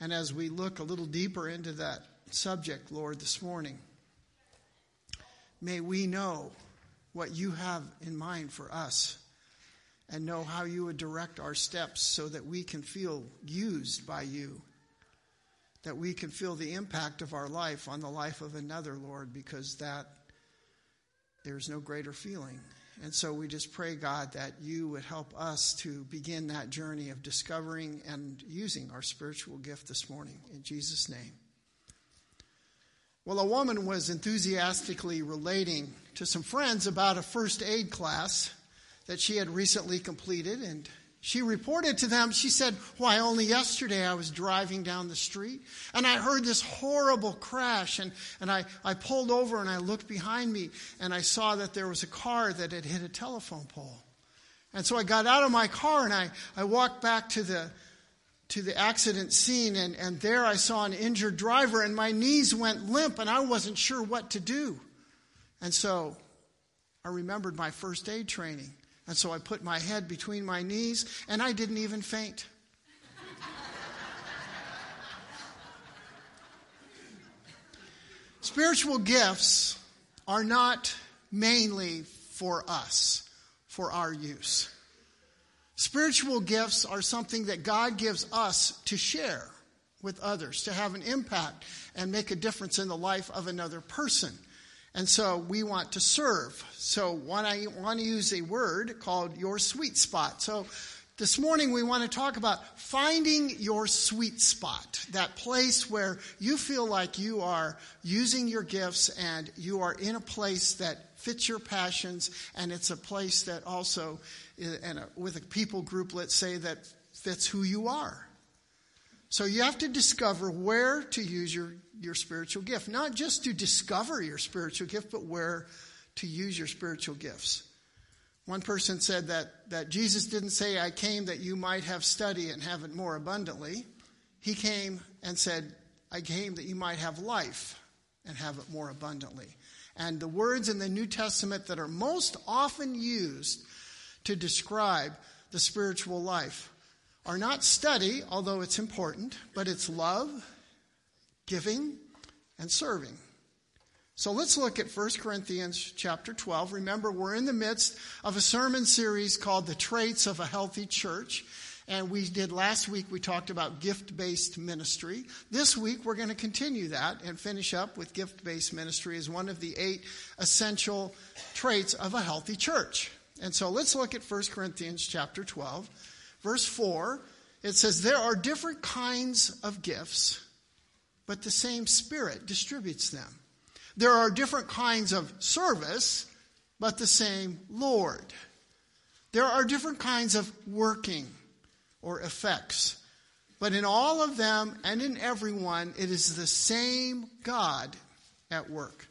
And as we look a little deeper into that subject, Lord, this morning, may we know what you have in mind for us and know how you would direct our steps so that we can feel used by you, that we can feel the impact of our life on the life of another, Lord, because that there's no greater feeling. And so we just pray, God, that you would help us to begin that journey of discovering and using our spiritual gift this morning. In Jesus' name. Well, a woman was enthusiastically relating to some friends about a first aid class that she had recently completed. And she reported to them, she said, Why, only yesterday I was driving down the street and I heard this horrible crash. And, and I, I pulled over and I looked behind me and I saw that there was a car that had hit a telephone pole. And so I got out of my car and I, I walked back to the, to the accident scene, and, and there I saw an injured driver, and my knees went limp, and I wasn't sure what to do. And so I remembered my first aid training. And so I put my head between my knees, and I didn't even faint. Spiritual gifts are not mainly for us, for our use. Spiritual gifts are something that God gives us to share with others, to have an impact and make a difference in the life of another person. And so we want to serve. So I want to use a word called your sweet spot. So this morning we want to talk about finding your sweet spot, that place where you feel like you are using your gifts and you are in a place that fits your passions and it's a place that also and with a people group let's say that fits who you are. So you have to discover where to use your your spiritual gift. Not just to discover your spiritual gift, but where to use your spiritual gifts. One person said that, that Jesus didn't say, I came that you might have study and have it more abundantly. He came and said, I came that you might have life and have it more abundantly. And the words in the New Testament that are most often used to describe the spiritual life are not study, although it's important, but it's love, giving and serving. So let's look at 1 Corinthians chapter 12. Remember, we're in the midst of a sermon series called The Traits of a Healthy Church. And we did last week, we talked about gift based ministry. This week, we're going to continue that and finish up with gift based ministry as one of the eight essential traits of a healthy church. And so let's look at 1 Corinthians chapter 12, verse 4. It says, There are different kinds of gifts but the same Spirit distributes them. There are different kinds of service, but the same Lord. There are different kinds of working or effects, but in all of them and in everyone, it is the same God at work.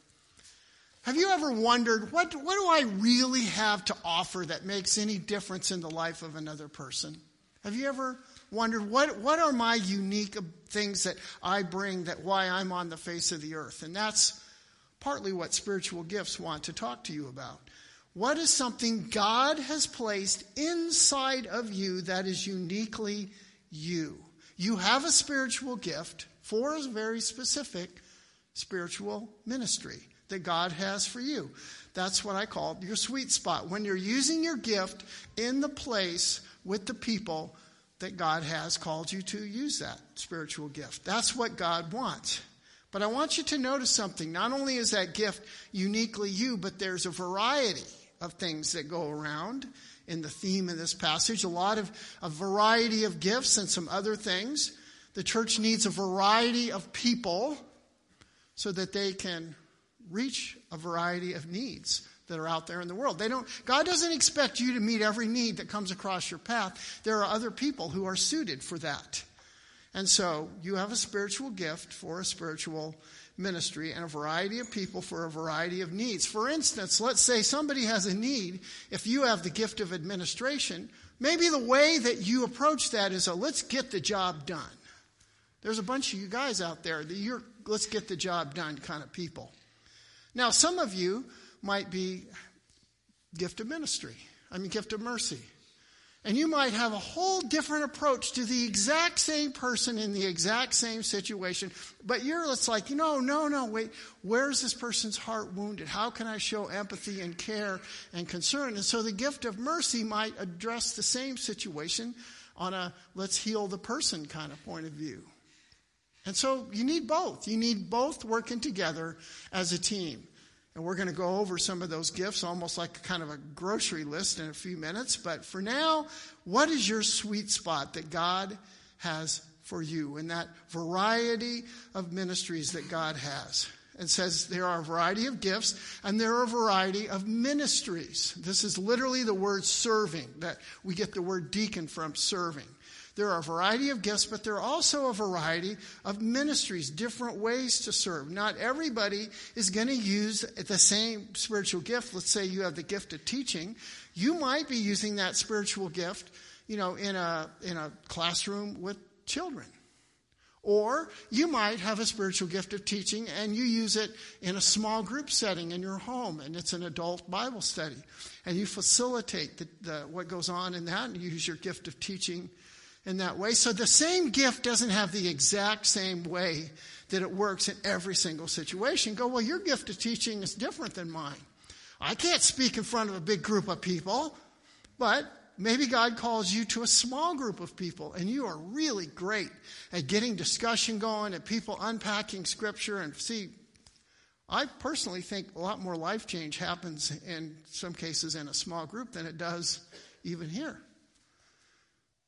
Have you ever wondered, what, what do I really have to offer that makes any difference in the life of another person? Have you ever wondered what, what are my unique things that I bring that why I'm on the face of the earth? And that's partly what spiritual gifts want to talk to you about. What is something God has placed inside of you that is uniquely you? You have a spiritual gift for a very specific spiritual ministry that God has for you. That's what I call your sweet spot. When you're using your gift in the place with the people that God has called you to use that spiritual gift. That's what God wants. But I want you to notice something. Not only is that gift uniquely you, but there's a variety of things that go around in the theme of this passage. A lot of a variety of gifts and some other things. The church needs a variety of people so that they can reach a variety of needs that are out there in the world. They don't, God doesn't expect you to meet every need that comes across your path. There are other people who are suited for that. And so you have a spiritual gift for a spiritual ministry and a variety of people for a variety of needs. For instance, let's say somebody has a need. If you have the gift of administration, maybe the way that you approach that is a let's get the job done. There's a bunch of you guys out there that you're let's get the job done kind of people. Now, some of you might be gift of ministry. I mean, gift of mercy. And you might have a whole different approach to the exact same person in the exact same situation. But you're it's like, no, no, no, wait, where's this person's heart wounded? How can I show empathy and care and concern? And so the gift of mercy might address the same situation on a let's heal the person kind of point of view. And so you need both. You need both working together as a team. And we're going to go over some of those gifts almost like kind of a grocery list in a few minutes. But for now, what is your sweet spot that God has for you in that variety of ministries that God has? It says there are a variety of gifts and there are a variety of ministries. This is literally the word serving that we get the word deacon from serving. There are a variety of gifts, but there are also a variety of ministries, different ways to serve. Not everybody is going to use the same spiritual gift. Let's say you have the gift of teaching. You might be using that spiritual gift, you know, in a, in a classroom with children. Or you might have a spiritual gift of teaching and you use it in a small group setting in your home and it's an adult Bible study. And you facilitate the, the, what goes on in that and you use your gift of teaching in that way. So the same gift doesn't have the exact same way that it works in every single situation. Go, well, your gift of teaching is different than mine. I can't speak in front of a big group of people, but maybe God calls you to a small group of people and you are really great at getting discussion going and people unpacking scripture and see I personally think a lot more life change happens in some cases in a small group than it does even here.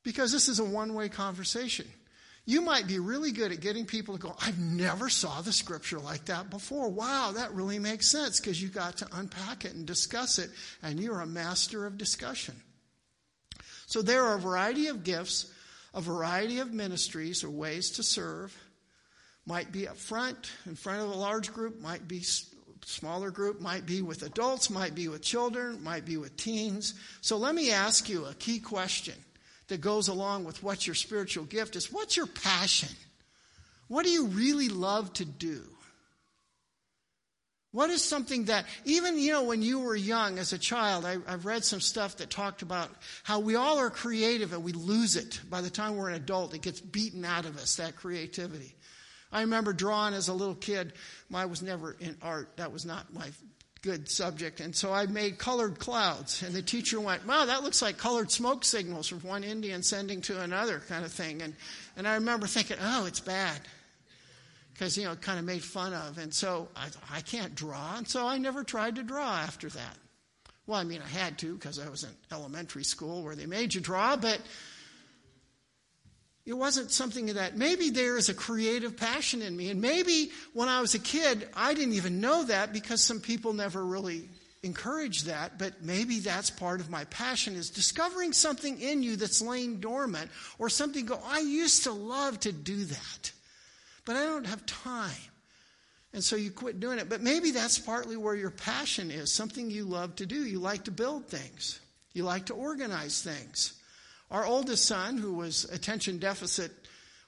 Because this is a one way conversation. You might be really good at getting people to go, I've never saw the scripture like that before. Wow, that really makes sense because you got to unpack it and discuss it, and you're a master of discussion. So there are a variety of gifts, a variety of ministries or ways to serve. Might be up front, in front of a large group, might be smaller group, might be with adults, might be with children, might be with teens. So let me ask you a key question that goes along with what your spiritual gift is. What's your passion? What do you really love to do? What is something that, even, you know, when you were young as a child, I, have read some stuff that talked about how we all are creative and we lose it. By the time we're an adult, it gets beaten out of us, that creativity. I remember drawing as a little kid. I was never in art. That was not my good subject. And so I made colored clouds. And the teacher went, wow, that looks like colored smoke signals from one Indian sending to another kind of thing. And, and I remember thinking, oh, it's bad. Because, you know, kind of made fun of. And so I, I can't draw. And so I never tried to draw after that. Well, I mean, I had to because I was in elementary school where they made you draw, but it wasn't something that maybe there is a creative passion in me. And maybe when I was a kid, I didn't even know that because some people never really encouraged that. But maybe that's part of my passion is discovering something in you that's laying dormant or something go, I used to love to do that, but I don't have time. And so you quit doing it. But maybe that's partly where your passion is something you love to do. You like to build things, you like to organize things. Our oldest son, who was attention deficit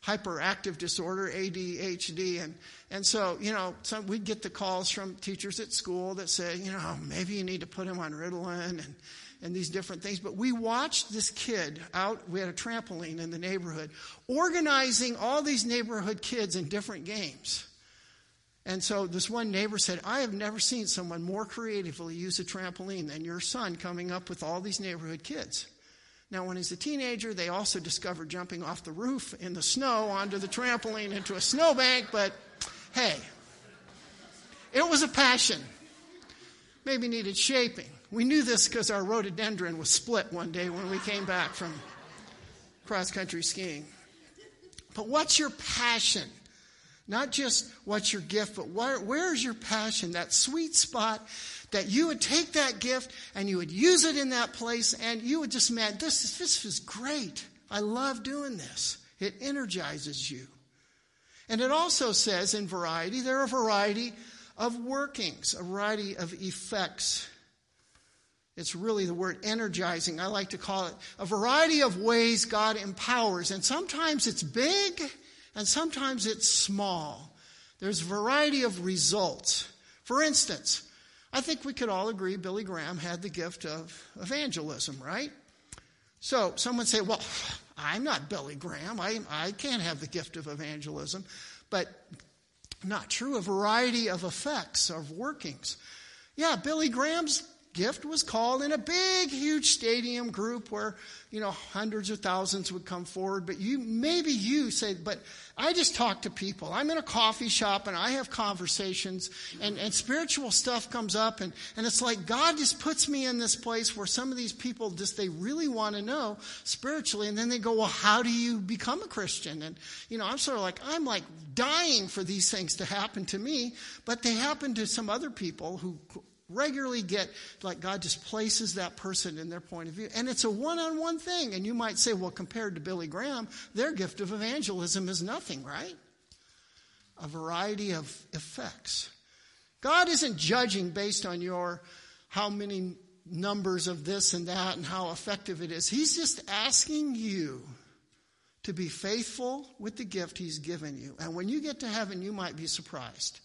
hyperactive disorder, ADHD, and, and so, you know, we'd get the calls from teachers at school that say, you know, maybe you need to put him on Ritalin and, and these different things. But we watched this kid out, we had a trampoline in the neighborhood, organizing all these neighborhood kids in different games. And so this one neighbor said, I have never seen someone more creatively use a trampoline than your son coming up with all these neighborhood kids. Now, when he's a teenager, they also discovered jumping off the roof in the snow onto the trampoline into a snowbank, but hey, it was a passion. Maybe needed shaping. We knew this because our rhododendron was split one day when we came back from cross country skiing. But what's your passion? Not just what's your gift, but where, where's your passion? That sweet spot that you would take that gift and you would use it in that place and you would just, man, this is, this is great. I love doing this. It energizes you. And it also says in variety, there are a variety of workings, a variety of effects. It's really the word energizing. I like to call it a variety of ways God empowers. And sometimes it's big and sometimes it's small. There's a variety of results. For instance, I think we could all agree Billy Graham had the gift of evangelism, right? So someone say, well, I'm not Billy Graham. I, I can't have the gift of evangelism. But not true. A variety of effects, of workings. Yeah, Billy Graham's gift was called in a big, huge stadium group where, you know, hundreds of thousands would come forward. But you, maybe you say, but I just talk to people. I'm in a coffee shop and I have conversations and, and spiritual stuff comes up and, and it's like God just puts me in this place where some of these people just, they really want to know spiritually. And then they go, well, how do you become a Christian? And, you know, I'm sort of like, I'm like dying for these things to happen to me, but they happen to some other people who regularly get like God just places that person in their point of view. And it's a one on one thing. And you might say, well, compared to Billy Graham, their gift of evangelism is nothing, right? A variety of effects. God isn't judging based on your how many numbers of this and that and how effective it is. He's just asking you to be faithful with the gift he's given you. And when you get to heaven, you might be surprised.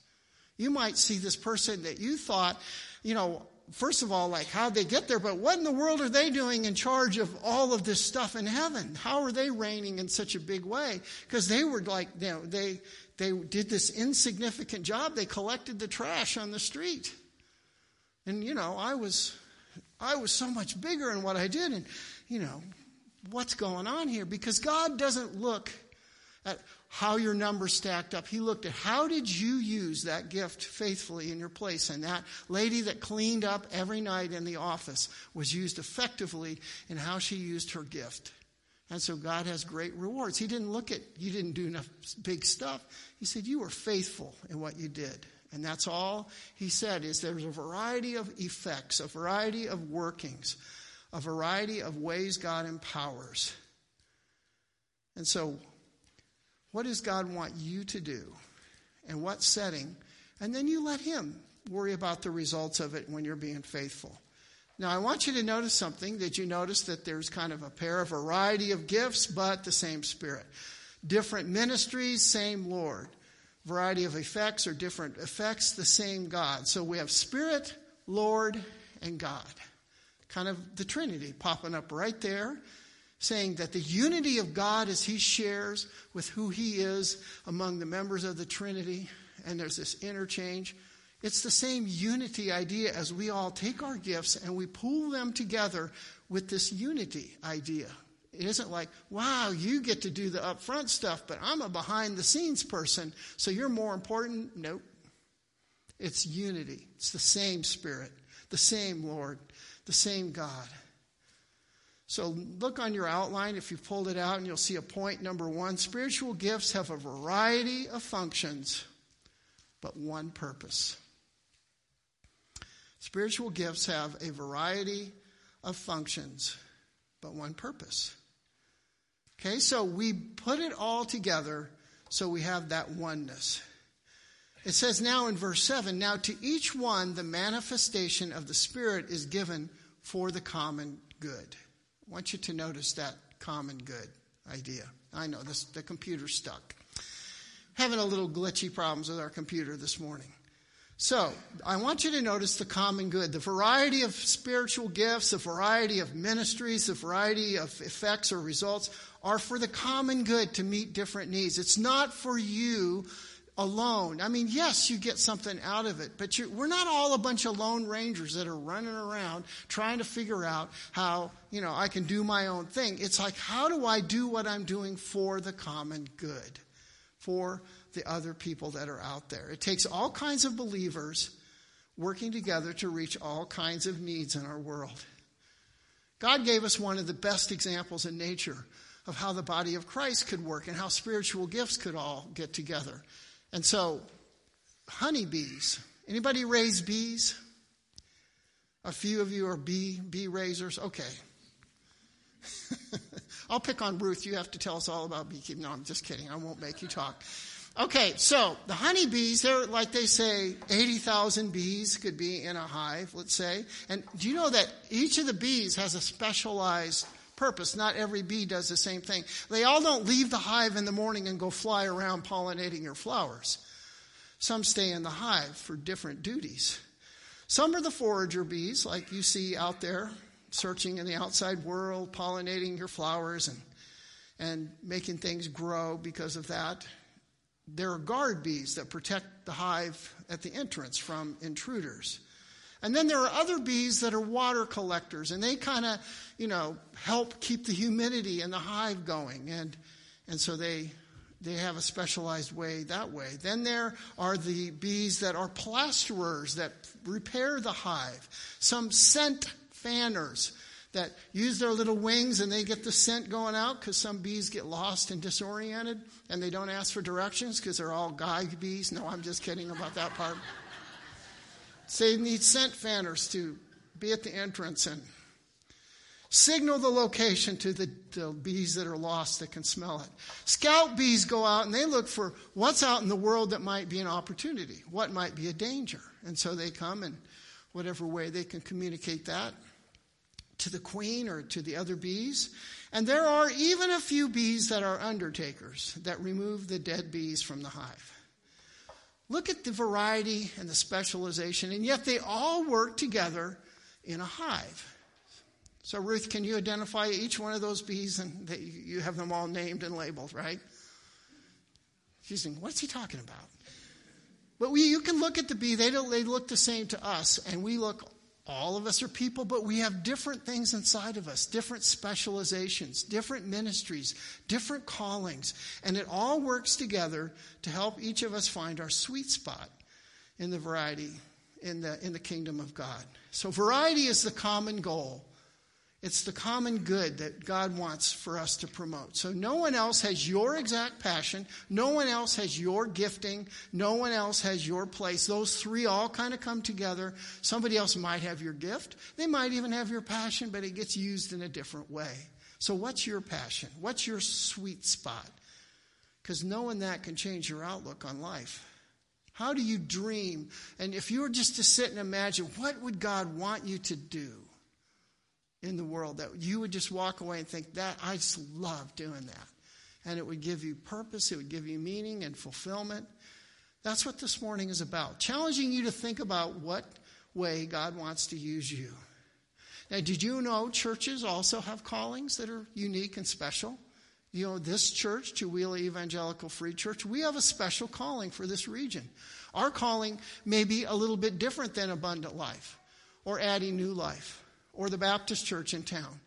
You might see this person that you thought you know, first of all, like how'd they get there? But what in the world are they doing in charge of all of this stuff in heaven? How are they reigning in such a big way? Because they were like, you know, they they did this insignificant job. They collected the trash on the street. And you know, I was I was so much bigger in what I did, and you know, what's going on here? Because God doesn't look at how your numbers stacked up. He looked at how did you use that gift faithfully in your place. And that lady that cleaned up every night in the office was used effectively in how she used her gift. And so God has great rewards. He didn't look at you didn't do enough big stuff. He said you were faithful in what you did. And that's all he said is there's a variety of effects, a variety of workings, a variety of ways God empowers. And so what does God want you to do? And what setting? And then you let Him worry about the results of it when you're being faithful. Now, I want you to notice something. Did you notice that there's kind of a pair, of variety of gifts, but the same Spirit? Different ministries, same Lord. Variety of effects or different effects, the same God. So we have Spirit, Lord, and God. Kind of the Trinity popping up right there saying that the unity of God as He shares with who He is among the members of the Trinity, and there's this interchange. It's the same unity idea as we all take our gifts and we pool them together with this unity idea. It isn't like, wow, you get to do the upfront stuff, but I'm a behind the scenes person, so you're more important. Nope. It's unity. It's the same Spirit, the same Lord, the same God. So look on your outline if you've pulled it out, and you'll see a point number one. Spiritual gifts have a variety of functions, but one purpose. Spiritual gifts have a variety of functions, but one purpose. Okay, so we put it all together so we have that oneness. It says now in verse 7 Now to each one the manifestation of the Spirit is given for the common good. I want you to notice that common good idea. I know this, the computer's stuck. Having a little glitchy problems with our computer this morning. So, I want you to notice the common good, the variety of spiritual gifts, the variety of ministries, the variety of effects or results are for the common good to meet different needs. It's not for you alone. I mean, yes, you get something out of it, but we're not all a bunch of lone rangers that are running around trying to figure out how, you know, I can do my own thing. It's like, how do I do what I'm doing for the common good, for the other people that are out there? It takes all kinds of believers working together to reach all kinds of needs in our world. God gave us one of the best examples in nature of how the body of Christ could work and how spiritual gifts could all get together. And so, honeybees. Anybody raise bees? A few of you are bee bee raisers. Okay. I'll pick on Ruth. You have to tell us all about beekeeping. No, I'm just kidding. I won't make you talk. Okay, so the honeybees, they're like they say, 80,000 bees could be in a hive, let's say. And do you know that each of the bees has a specialized purpose. Not every bee does the same thing. They all don't leave the hive in the morning and go fly around pollinating your flowers. Some stay in the hive for different duties. Some are the forager bees, like you see out there searching in the outside world, pollinating your flowers and, and making things grow because of that. There are guard bees that protect the hive at the entrance from intruders. And then there are other bees that are water collectors, and they kind of, you know, help keep the humidity in the hive going. And, and so they, they have a specialized way that way. Then there are the bees that are plasterers that repair the hive. Some scent fanners that use their little wings and they get the scent going out because some bees get lost and disoriented and they don't ask for directions because they're all guide bees. No, I'm just kidding about that part. So they need scent fanners to be at the entrance and signal the location to the, the, bees that are lost that can smell it. Scout bees go out and they look for what's out in the world that might be an opportunity, what might be a danger. And so they come and whatever way they can communicate that to the queen or to the other bees. And there are even a few bees that are undertakers that remove the dead bees from the hive. Look at the variety and the specialization, and yet they all work together in a hive. So, Ruth, can you identify each one of those bees and that you have them all named and labeled, right? She's saying, what's he talking about? But we, you can look at the bee, they, don't, they look the same to us, and we look all of us are people, but we have different things inside of us, different specializations, different ministries, different callings. And it all works together to help each of us find our sweet spot in the variety in the, in the kingdom of God. So, variety is the common goal. It's the common good that God wants for us to promote. So no one else has your exact passion. No one else has your gifting. No one else has your place. Those three all kind of come together. Somebody else might have your gift. They might even have your passion, but it gets used in a different way. So what's your passion? What's your sweet spot? Because knowing that can change your outlook on life. How do you dream? And if you were just to sit and imagine, what would God want you to do? In the world that you would just walk away and think that I just love doing that. And it would give you purpose, it would give you meaning and fulfillment. That's what this morning is about. Challenging you to think about what way God wants to use you. Now, did you know churches also have callings that are unique and special? You know, this church, Tooele Evangelical Free Church, we have a special calling for this region. Our calling may be a little bit different than Abundant Life or Adding New Life or the Baptist church in town.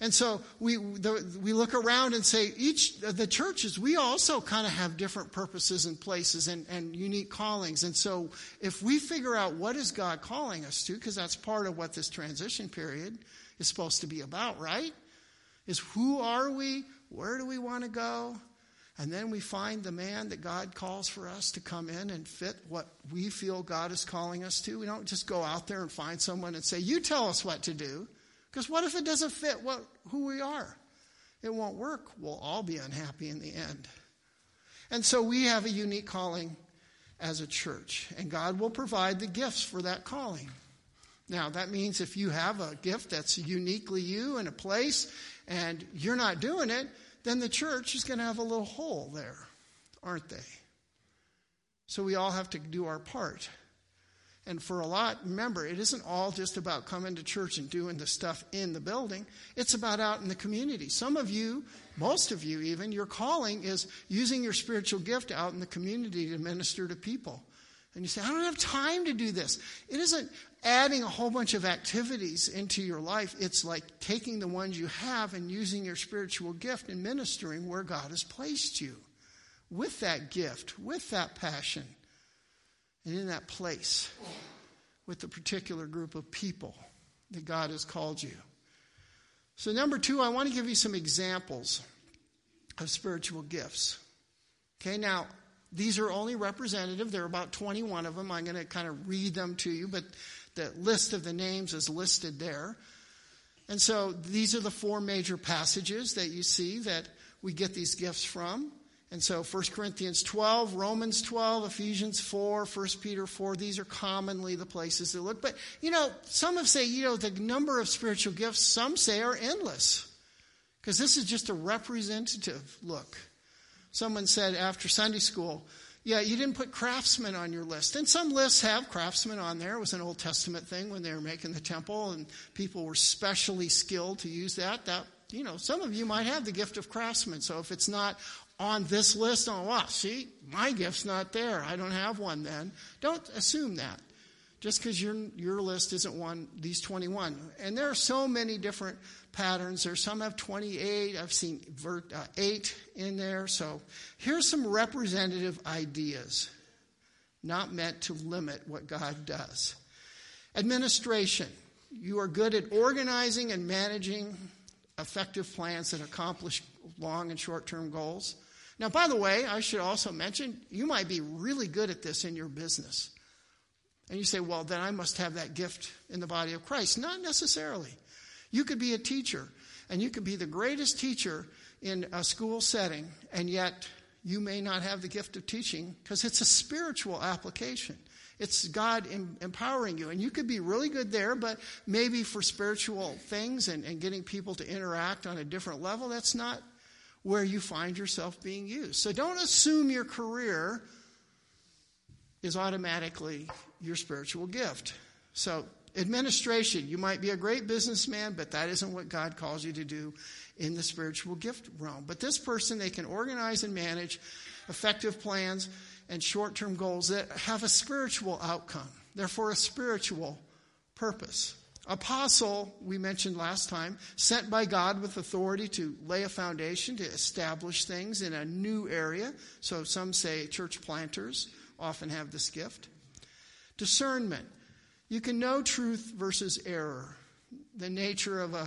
And so we, the, we look around and say, each the churches, we also kind of have different purposes and places and, and unique callings. And so if we figure out what is God calling us to, because that's part of what this transition period is supposed to be about, right? Is who are we? Where do we want to go? And then we find the man that God calls for us to come in and fit what we feel God is calling us to. We don't just go out there and find someone and say, You tell us what to do. Because what if it doesn't fit what, who we are? It won't work. We'll all be unhappy in the end. And so we have a unique calling as a church, and God will provide the gifts for that calling. Now, that means if you have a gift that's uniquely you in a place and you're not doing it, then the church is going to have a little hole there, aren't they? So we all have to do our part. And for a lot, remember, it isn't all just about coming to church and doing the stuff in the building. It's about out in the community. Some of you, most of you even, your calling is using your spiritual gift out in the community to minister to people. And you say, I don't have time to do this. It isn't adding a whole bunch of activities into your life. It's like taking the ones you have and using your spiritual gift and ministering where God has placed you with that gift, with that passion, and in that place with the particular group of people that God has called you. So, number two, I want to give you some examples of spiritual gifts. Okay, now, these are only representative. There are about 21 of them. I'm going to kind of read them to you, but the list of the names is listed there. And so these are the four major passages that you see that we get these gifts from. And so 1 Corinthians 12, Romans 12, Ephesians 4, 1 Peter 4, these are commonly the places that look. But, you know, some have say, you know, the number of spiritual gifts, some say are endless. Because this is just a representative look. Someone said after Sunday school, Yeah, you didn't put craftsmen on your list. And some lists have craftsmen on there. It was an Old Testament thing when they were making the temple and people were specially skilled to use that. That, you know, some of you might have the gift of craftsmen. So if it's not on this list, oh, wow, see, my gift's not there. I don't have one then. Don't assume that. Just because your, your list isn't one, these 21. And there are so many different patterns. There some have 28. I've seen uh, 8 in there. So here's some representative ideas, not meant to limit what God does. Administration. You are good at organizing and managing effective plans that accomplish long and short term goals. Now, by the way, I should also mention you might be really good at this in your business. And you say, well, then I must have that gift in the body of Christ. Not necessarily. You could be a teacher, and you could be the greatest teacher in a school setting, and yet you may not have the gift of teaching because it's a spiritual application. It's God empowering you. And you could be really good there, but maybe for spiritual things and, and getting people to interact on a different level, that's not where you find yourself being used. So don't assume your career is automatically your spiritual gift. So Administration, you might be a great businessman, but that isn't what God calls you to do in the spiritual gift realm. But this person, they can organize and manage effective plans and short term goals that have a spiritual outcome, therefore, a spiritual purpose. Apostle, we mentioned last time, sent by God with authority to lay a foundation, to establish things in a new area. So some say church planters often have this gift. Discernment you can know truth versus error, the nature of a,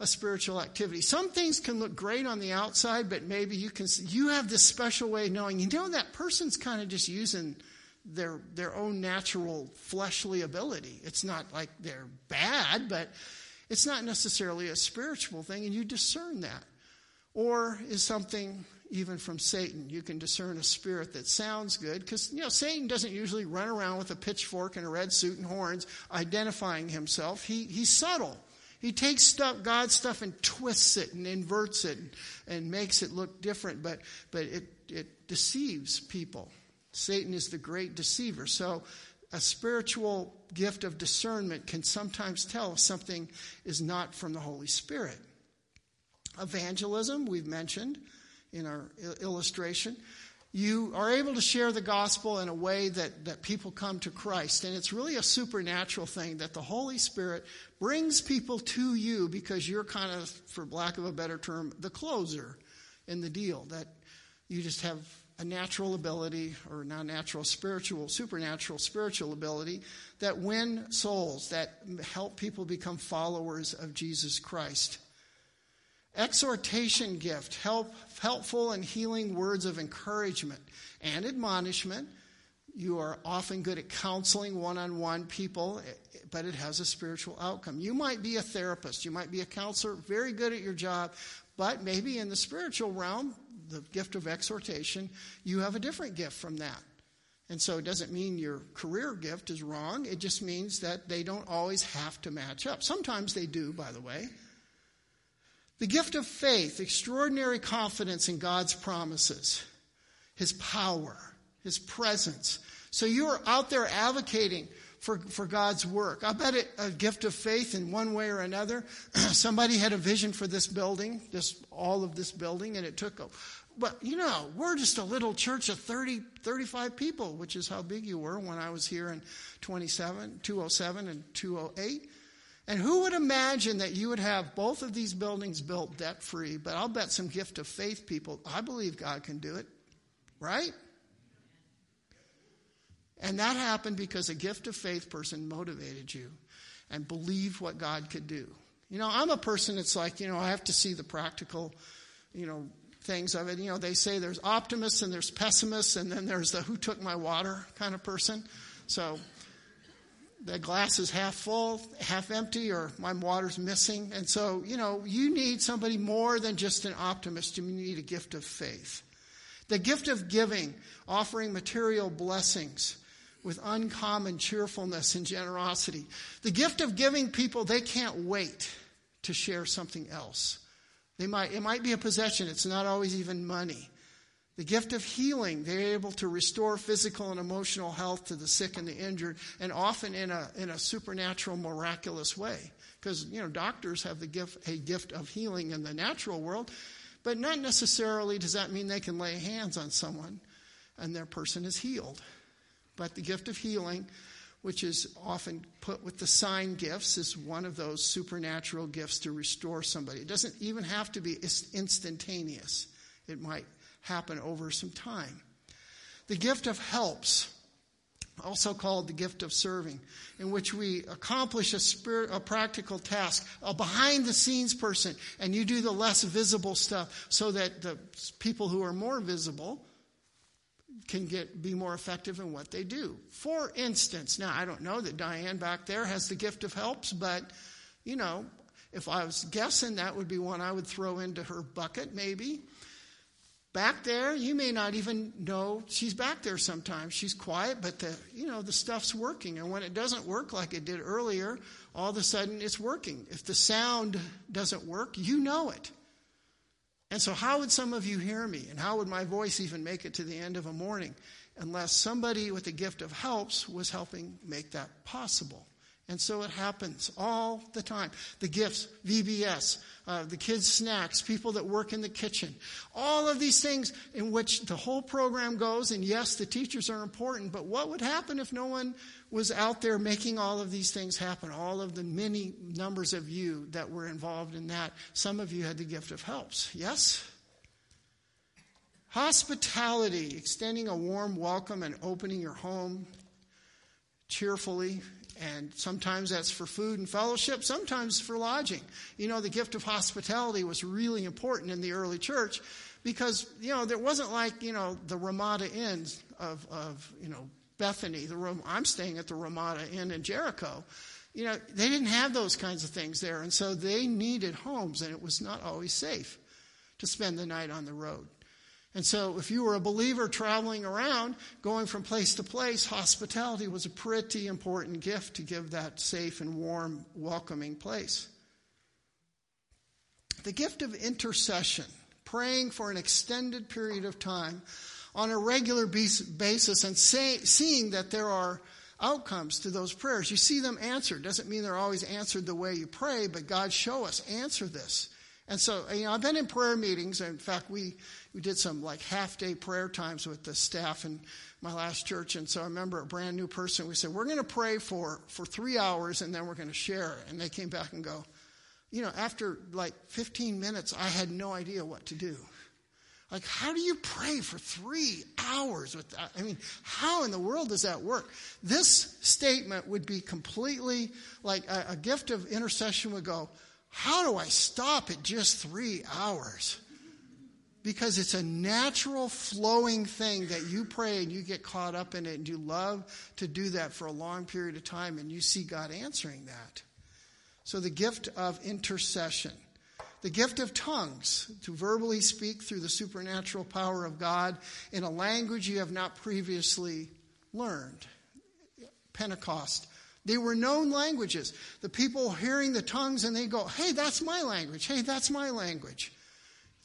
a spiritual activity. Some things can look great on the outside, but maybe you can you have this special way of knowing, you know, that person's kind of just using their their own natural fleshly ability. It's not like they're bad, but it's not necessarily a spiritual thing, and you discern that. Or is something even from Satan. You can discern a spirit that sounds good because, you know, Satan doesn't usually run around with a pitchfork and a red suit and horns identifying himself. He, he's subtle. He takes stuff, God's stuff and twists it and inverts it and, and makes it look different, but, but it, it deceives people. Satan is the great deceiver. So a spiritual gift of discernment can sometimes tell if something is not from the Holy Spirit. Evangelism, we've mentioned in our illustration. You are able to share the gospel in a way that, that people come to Christ. And it's really a supernatural thing that the Holy Spirit brings people to you because you're kind of, for lack of a better term, the closer in the deal. That you just have a natural ability, or not natural, spiritual, supernatural spiritual ability that win souls, that help people become followers of Jesus Christ. Exhortation gift, help, helpful and healing words of encouragement and admonishment. You are often good at counseling one on one people, eh, eh, but it has a spiritual outcome. You might be a therapist, you might be a counselor, very good at your job, but maybe in the spiritual realm, the gift of exhortation, you have a different gift from that. And so it doesn't mean your career gift is wrong. It just means that they don't always have to match up. Sometimes they do, by the way. The gift of faith, extraordinary confidence in God's promises, His power, His presence. So you are out there advocating for, for God's work. I bet it a gift of faith in one way or another. Somebody had a vision for this building, this all of this building, and it took a but you know, we're just a little church of 30, 35 people, which is how big you were when I was here in 27, 207 and 208. And who would imagine that you would have both of these buildings built debt free? But I'll bet some gift of faith people, I believe God can do it, right? And that happened because a gift of faith person motivated you and believed what God could do. You know, I'm a person that's like, you know, I have to see the practical, you know, things of it. You know, they say there's optimists and there's pessimists, and then there's the who took my water kind of person. So the glass is half full, half empty, or my water's missing. And so, you know, you need somebody more than just an optimist. You need a gift of faith. The gift of giving, offering material blessings with uncommon cheerfulness and generosity. The gift of giving people, they can't wait to share something else. They might, it might be a possession, it's not always even money. The gift of healing, they're able to restore physical and emotional health to the sick and the injured, and often in a, in a supernatural, miraculous way. Because, you know, doctors have the gift, a gift of healing in the natural world, but not necessarily does that mean they can lay hands on someone and their person is healed. But the gift of healing, which is often put with the sign gifts, is one of those supernatural gifts to restore somebody. It doesn't even have to be instantaneous, it might happen over some time. The gift of helps, also called the gift of serving, in which we accomplish a, spirit, a practical task, a behind the scenes person, and you do the less visible stuff so that the people who are more visible can get be more effective in what they do. For instance, now I don't know that Diane back there has the gift of helps, but you know, if I was guessing, that would be one I would throw into her bucket, maybe. Back there, you may not even know she's back there sometimes. She's quiet, but the you know the stuff's working. And when it doesn't work like it did earlier, all of a sudden it's working. If the sound doesn't work, you know it. And so, how would some of you hear me? And how would my voice even make it to the end of a morning unless somebody with the gift of helps was helping make that possible? And so it happens all the time. The gifts, VBS, uh, the kids' snacks, people that work in the kitchen, all of these things in which the whole program goes. And yes, the teachers are important, but what would happen if no one was out there making all of these things happen, all of the many numbers of you that were involved in that. Some of you had the gift of helps. Yes? Hospitality, extending a warm welcome and opening your home cheerfully. And sometimes that's for food and fellowship, sometimes for lodging. You know, the gift of hospitality was really important in the early church because, you know, there wasn't like, you know, the Ramada Inns of, of you know, Bethany, the room I'm staying at the Ramada Inn in Jericho. You know, they didn't have those kinds of things there, and so they needed homes, and it was not always safe to spend the night on the road. And so, if you were a believer traveling around, going from place to place, hospitality was a pretty important gift to give that safe and warm, welcoming place. The gift of intercession, praying for an extended period of time on a regular basis and say, seeing that there are outcomes to those prayers. You see them answered. Doesn't mean they're always answered the way you pray, but God show us, answer this. And so, you know, I've been in prayer meetings. In fact, we, we did some like half day prayer times with the staff in my last church. And so I remember a brand new person, we said, we're going to pray for, for three hours and then we're going to share. And they came back and go, you know, after like 15 minutes, I had no idea what to do. Like, how do you pray for three hours with that? I mean, how in the world does that work? This statement would be completely like a, a gift of intercession would go, how do I stop at just three hours? Because it's a natural flowing thing that you pray and you get caught up in it and you love to do that for a long period of time and you see God answering that. So the gift of intercession. The gift of tongues, to verbally speak through the supernatural power of God in a language you have not previously learned. Pentecost. They were known languages. The people hearing the tongues and they go, hey, that's my language. Hey, that's my language.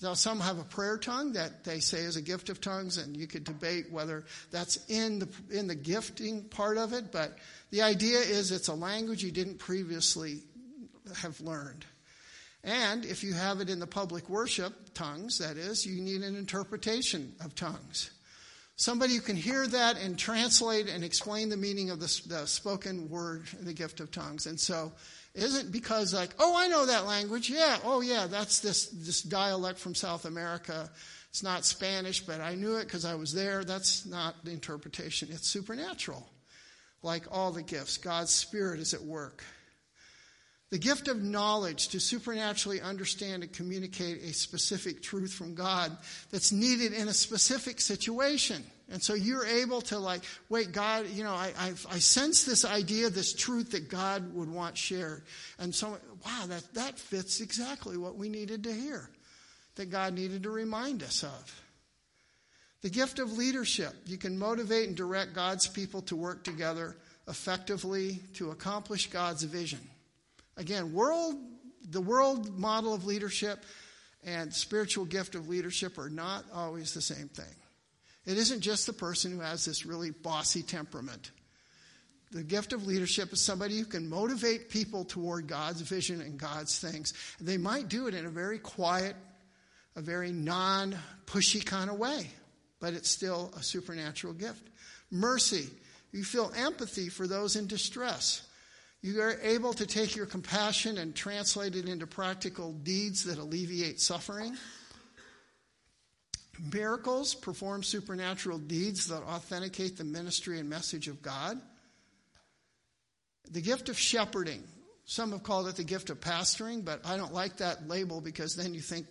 Now, some have a prayer tongue that they say is a gift of tongues, and you could debate whether that's in the, in the gifting part of it, but the idea is it's a language you didn't previously have learned. And if you have it in the public worship, tongues, that is, you need an interpretation of tongues. Somebody who can hear that and translate and explain the meaning of the, the spoken word in the gift of tongues. And so, isn't because like, oh, I know that language. Yeah, oh yeah, that's this this dialect from South America. It's not Spanish, but I knew it because I was there. That's not the interpretation. It's supernatural. Like all the gifts, God's Spirit is at work. The gift of knowledge to supernaturally understand and communicate a specific truth from God that's needed in a specific situation. And so you're able to like, wait, God, you know, I, I, I sense this idea, this truth that God would want shared. And so, wow, that, that fits exactly what we needed to hear, that God needed to remind us of. The gift of leadership. You can motivate and direct God's people to work together effectively to accomplish God's vision. Again, world, the world model of leadership, and spiritual gift of leadership are not always the same thing. It isn't just the person who has this really bossy temperament. The gift of leadership is somebody who can motivate people toward God's vision and God's things. They might do it in a very quiet, a very non pushy kind of way, but it's still a supernatural gift. Mercy. You feel empathy for those in distress. You are able to take your compassion and translate it into practical deeds that alleviate suffering. Miracles, perform supernatural deeds that authenticate the ministry and message of God. The gift of shepherding. Some have called it the gift of pastoring, but I don't like that label because then you think,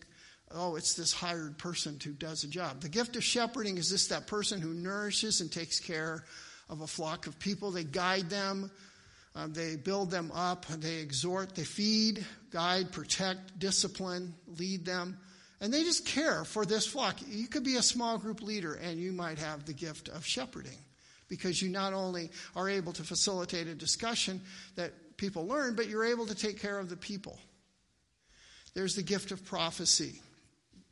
oh, it's this hired person who does a job. The gift of shepherding is just that person who nourishes and takes care of a flock of people. They guide them, um, they build them up, they exhort, they feed, guide, protect, discipline, lead them. And they just care for this flock. You could be a small group leader and you might have the gift of shepherding because you not only are able to facilitate a discussion that people learn, but you're able to take care of the people. There's the gift of prophecy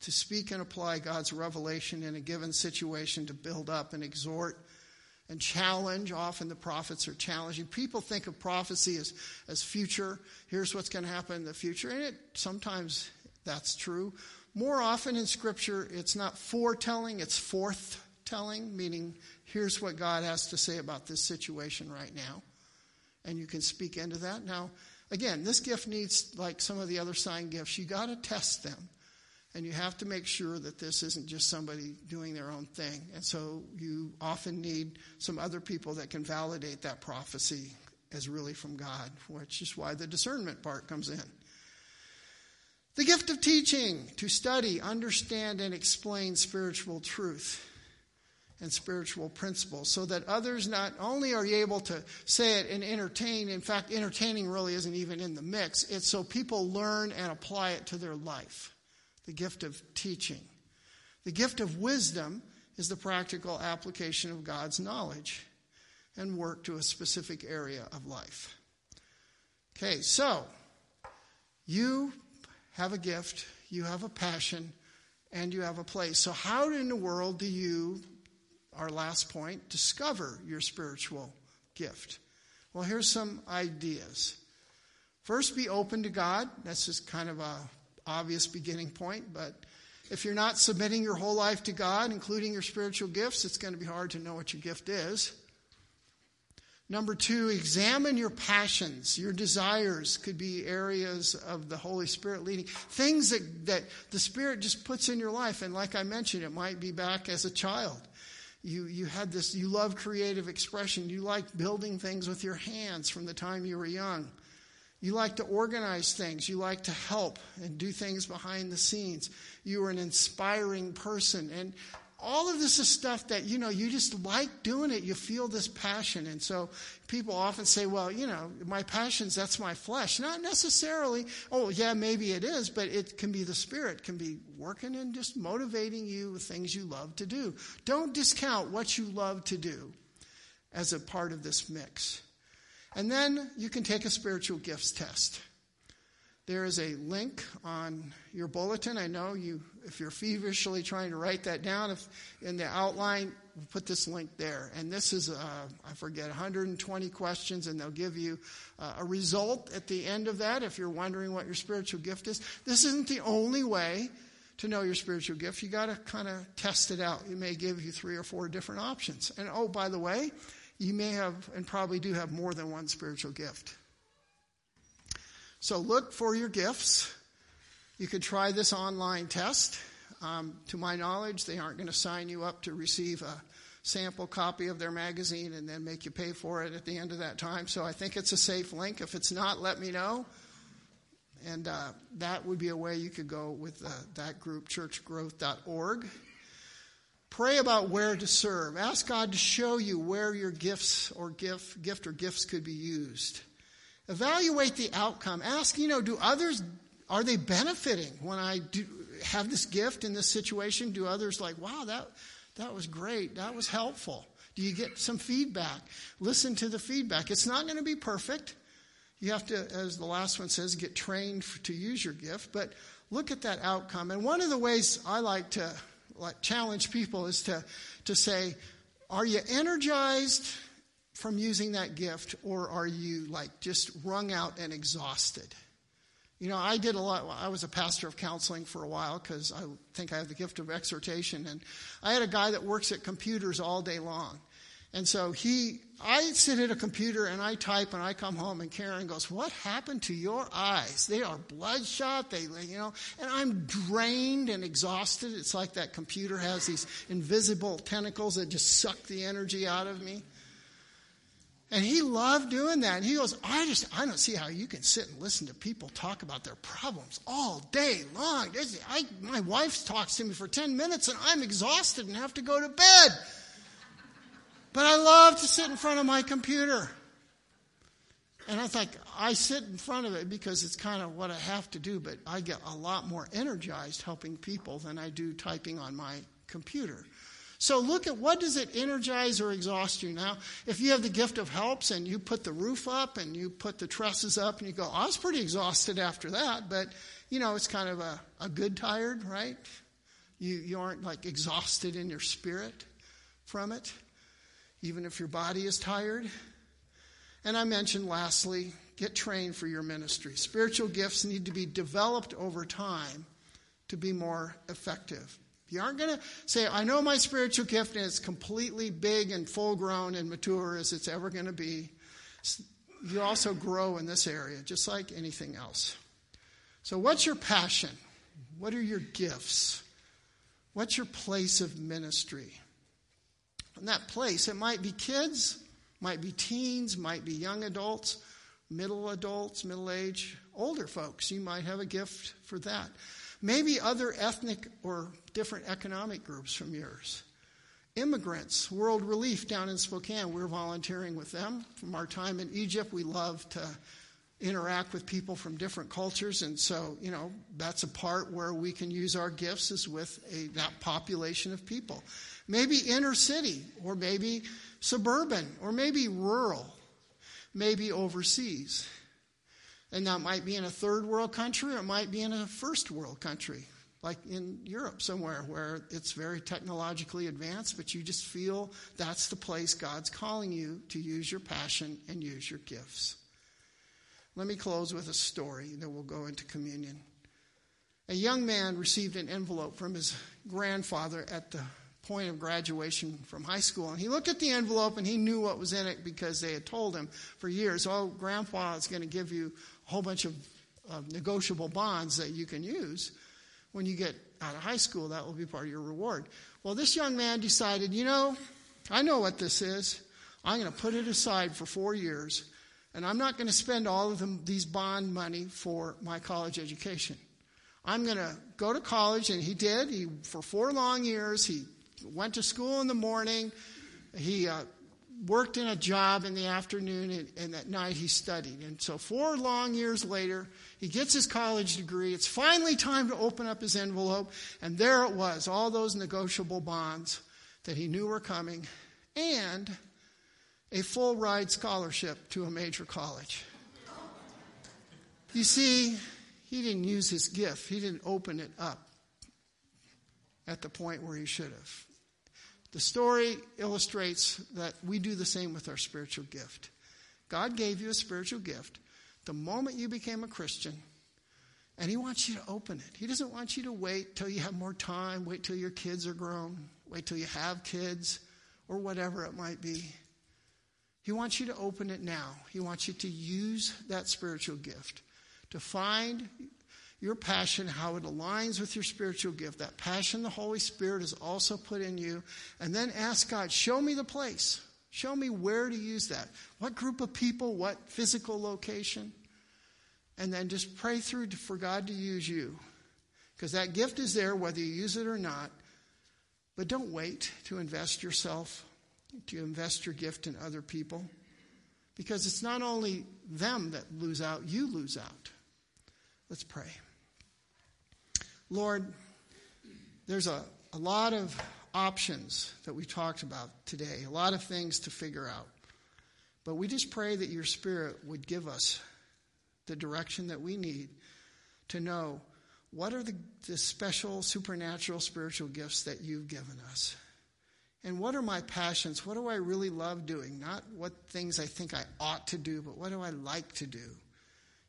to speak and apply God's revelation in a given situation to build up and exhort and challenge. Often the prophets are challenging. People think of prophecy as, as future. Here's what's going to happen in the future. And it sometimes that's true. More often in Scripture, it's not foretelling, it's forthtelling, meaning here's what God has to say about this situation right now. And you can speak into that. Now, again, this gift needs, like some of the other sign gifts, you got to test them. And you have to make sure that this isn't just somebody doing their own thing. And so you often need some other people that can validate that prophecy as really from God, which is why the discernment part comes in. The gift of teaching, to study, understand, and explain spiritual truth and spiritual principles so that others not only are able to say it and entertain, in fact, entertaining really isn't even in the mix, it's so people learn and apply it to their life the gift of teaching. The gift of wisdom is the practical application of God's knowledge and work to a specific area of life. Okay, so you have a gift, you have a passion, and you have a place. So, how in the world do you, our last point, discover your spiritual gift? Well, here's some ideas. First, be open to God. That's just kind of a obvious beginning point, but if you're not submitting your whole life to God, including your spiritual gifts, it's going to be hard to know what your gift is. Number two, examine your passions. Your desires could be areas of the Holy Spirit leading. Things that, that the Spirit just puts in your life. And like I mentioned, it might be back as a child. You, you had this, you love creative expression. You like building things with your hands from the time you were young. You like to organize things. You like to help and do things behind the scenes. You are an inspiring person. And all of this is stuff that, you know, you just like doing it. You feel this passion. And so people often say, well, you know, my passions, that's my flesh. Not necessarily. Oh, yeah, maybe it is, but it can be the spirit, can be working and just motivating you with things you love to do. Don't discount what you love to do as a part of this mix. And then you can take a spiritual gifts test. There is a link on your bulletin. I know you, if you're feverishly trying to write that down, if in the outline, put this link there. And this is, uh, I forget, 120 questions, and they'll give you uh, a result at the end of that if you're wondering what your spiritual gift is. This isn't the only way to know your spiritual gift. You got to kind of test it out. It may give you three or four different options. And oh, by the way, you may have and probably do have more than one spiritual gift. So look for your gifts. You could try this online test. Um, to my knowledge, they aren't going to sign you up to receive a sample copy of their magazine and then make you pay for it at the end of that time. So I think it's a safe link. If it's not, let me know. And uh, that would be a way you could go with uh, that group, churchgrowth.org. Pray about where to serve. Ask God to show you where your gifts or gift, gift or gifts could be used. Evaluate the outcome. Ask, you know, do others, are they benefiting when I do have this gift in this situation? Do others like, wow, that, that was great. That was helpful. Do you get some feedback? Listen to the feedback. It's not going to be perfect. You have to, as the last one says, get trained to use your gift, but look at that outcome. And one of the ways I like to like challenge people is to, to say, are you energized from using that gift or are you like just wrung out and exhausted? You know, I did a lot. I was a pastor of counseling for a while because I think I have the gift of exhortation. And I had a guy that works at computers all day long. And so he, I sit at a computer and I type and I come home and Karen goes, what happened to your eyes? They are bloodshot. They, you know, and I'm drained and exhausted. It's like that computer has these invisible tentacles that just suck the energy out of me. And he loved doing that. And he goes, I just, I don't see how you can sit and listen to people talk about their problems all day long. I, my wife talks to me for 10 minutes and I'm exhausted and have to go to bed. But I love to sit in front of my computer. And I think I sit in front of it because it's kind of what I have to do, but I get a lot more energized helping people than I do typing on my computer. So look at what does it energize or exhaust you. Now, if you have the gift of helps and you put the roof up and you put the trusses up and you go, I was pretty exhausted after that, but you know, it's kind of a, a good tired, right? You, you aren't like exhausted in your spirit from it, even if your body is tired. And I mentioned lastly, get trained for your ministry. Spiritual gifts need to be developed over time to be more effective. You aren't going to say, I know my spiritual gift it's completely big and full grown and mature as it's ever going to be. You also grow in this area, just like anything else. So, what's your passion? What are your gifts? What's your place of ministry? In that place, it might be kids, might be teens, might be young adults, middle adults, middle age, older folks. You might have a gift for that. Maybe other ethnic or different economic groups from yours. Immigrants, World Relief down in Spokane, we're volunteering with them. From our time in Egypt, we love to interact with people from different cultures. And so, you know, that's a part where we can use our gifts is with a, that population of people. Maybe inner city, or maybe suburban, or maybe rural, maybe overseas. And that might be in a third world country or it might be in a first world country, like in Europe somewhere where it's very technologically advanced, but you just feel that's the place God's calling you to use your passion and use your gifts. Let me close with a story, then we'll go into communion. A young man received an envelope from his grandfather at the point of graduation from high school. And he looked at the envelope and he knew what was in it because they had told him for years, oh, grandpa is going to give you a whole bunch of uh, negotiable bonds that you can use. When you get out of high school, that will be part of your reward. Well, this young man decided, you know, I know what this is. I'm going to put it aside for four years, and I'm not going to spend all of them, these bond money for my college education. I'm going to go to college, and he did. He, for four long years, he went to school in the morning. He uh, worked in a job in the afternoon, and, and at night he studied. And so, four long years later, he gets his college degree. It's finally time to open up his envelope, and there it was all those negotiable bonds that he knew were coming, and a full ride scholarship to a major college. You see, he didn't use his gift, he didn't open it up at the point where he should have. The story illustrates that we do the same with our spiritual gift. God gave you a spiritual gift the moment you became a Christian, and He wants you to open it. He doesn't want you to wait till you have more time, wait till your kids are grown, wait till you have kids, or whatever it might be. He wants you to open it now. He wants you to use that spiritual gift to find your passion, how it aligns with your spiritual gift. That passion the Holy Spirit has also put in you. And then ask God, show me the place. Show me where to use that. What group of people, what physical location. And then just pray through for God to use you. Because that gift is there whether you use it or not. But don't wait to invest yourself, to invest your gift in other people. Because it's not only them that lose out, you lose out. Let's pray. Lord, there's a, a lot of options that we talked about today, a lot of things to figure out. But we just pray that your Spirit would give us the direction that we need to know what are the, the special supernatural spiritual gifts that you've given us? And what are my passions? What do I really love doing? Not what things I think I ought to do, but what do I like to do?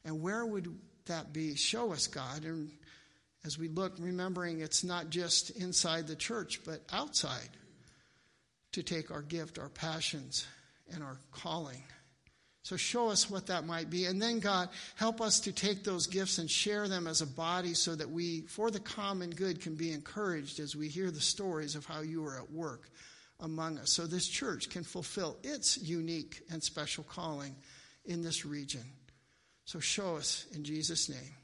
And where would that be? Show us, God. And as we look, remembering it's not just inside the church, but outside to take our gift, our passions, and our calling. So show us what that might be. And then, God, help us to take those gifts and share them as a body so that we, for the common good, can be encouraged as we hear the stories of how you are at work among us. So this church can fulfill its unique and special calling in this region. So show us in Jesus' name.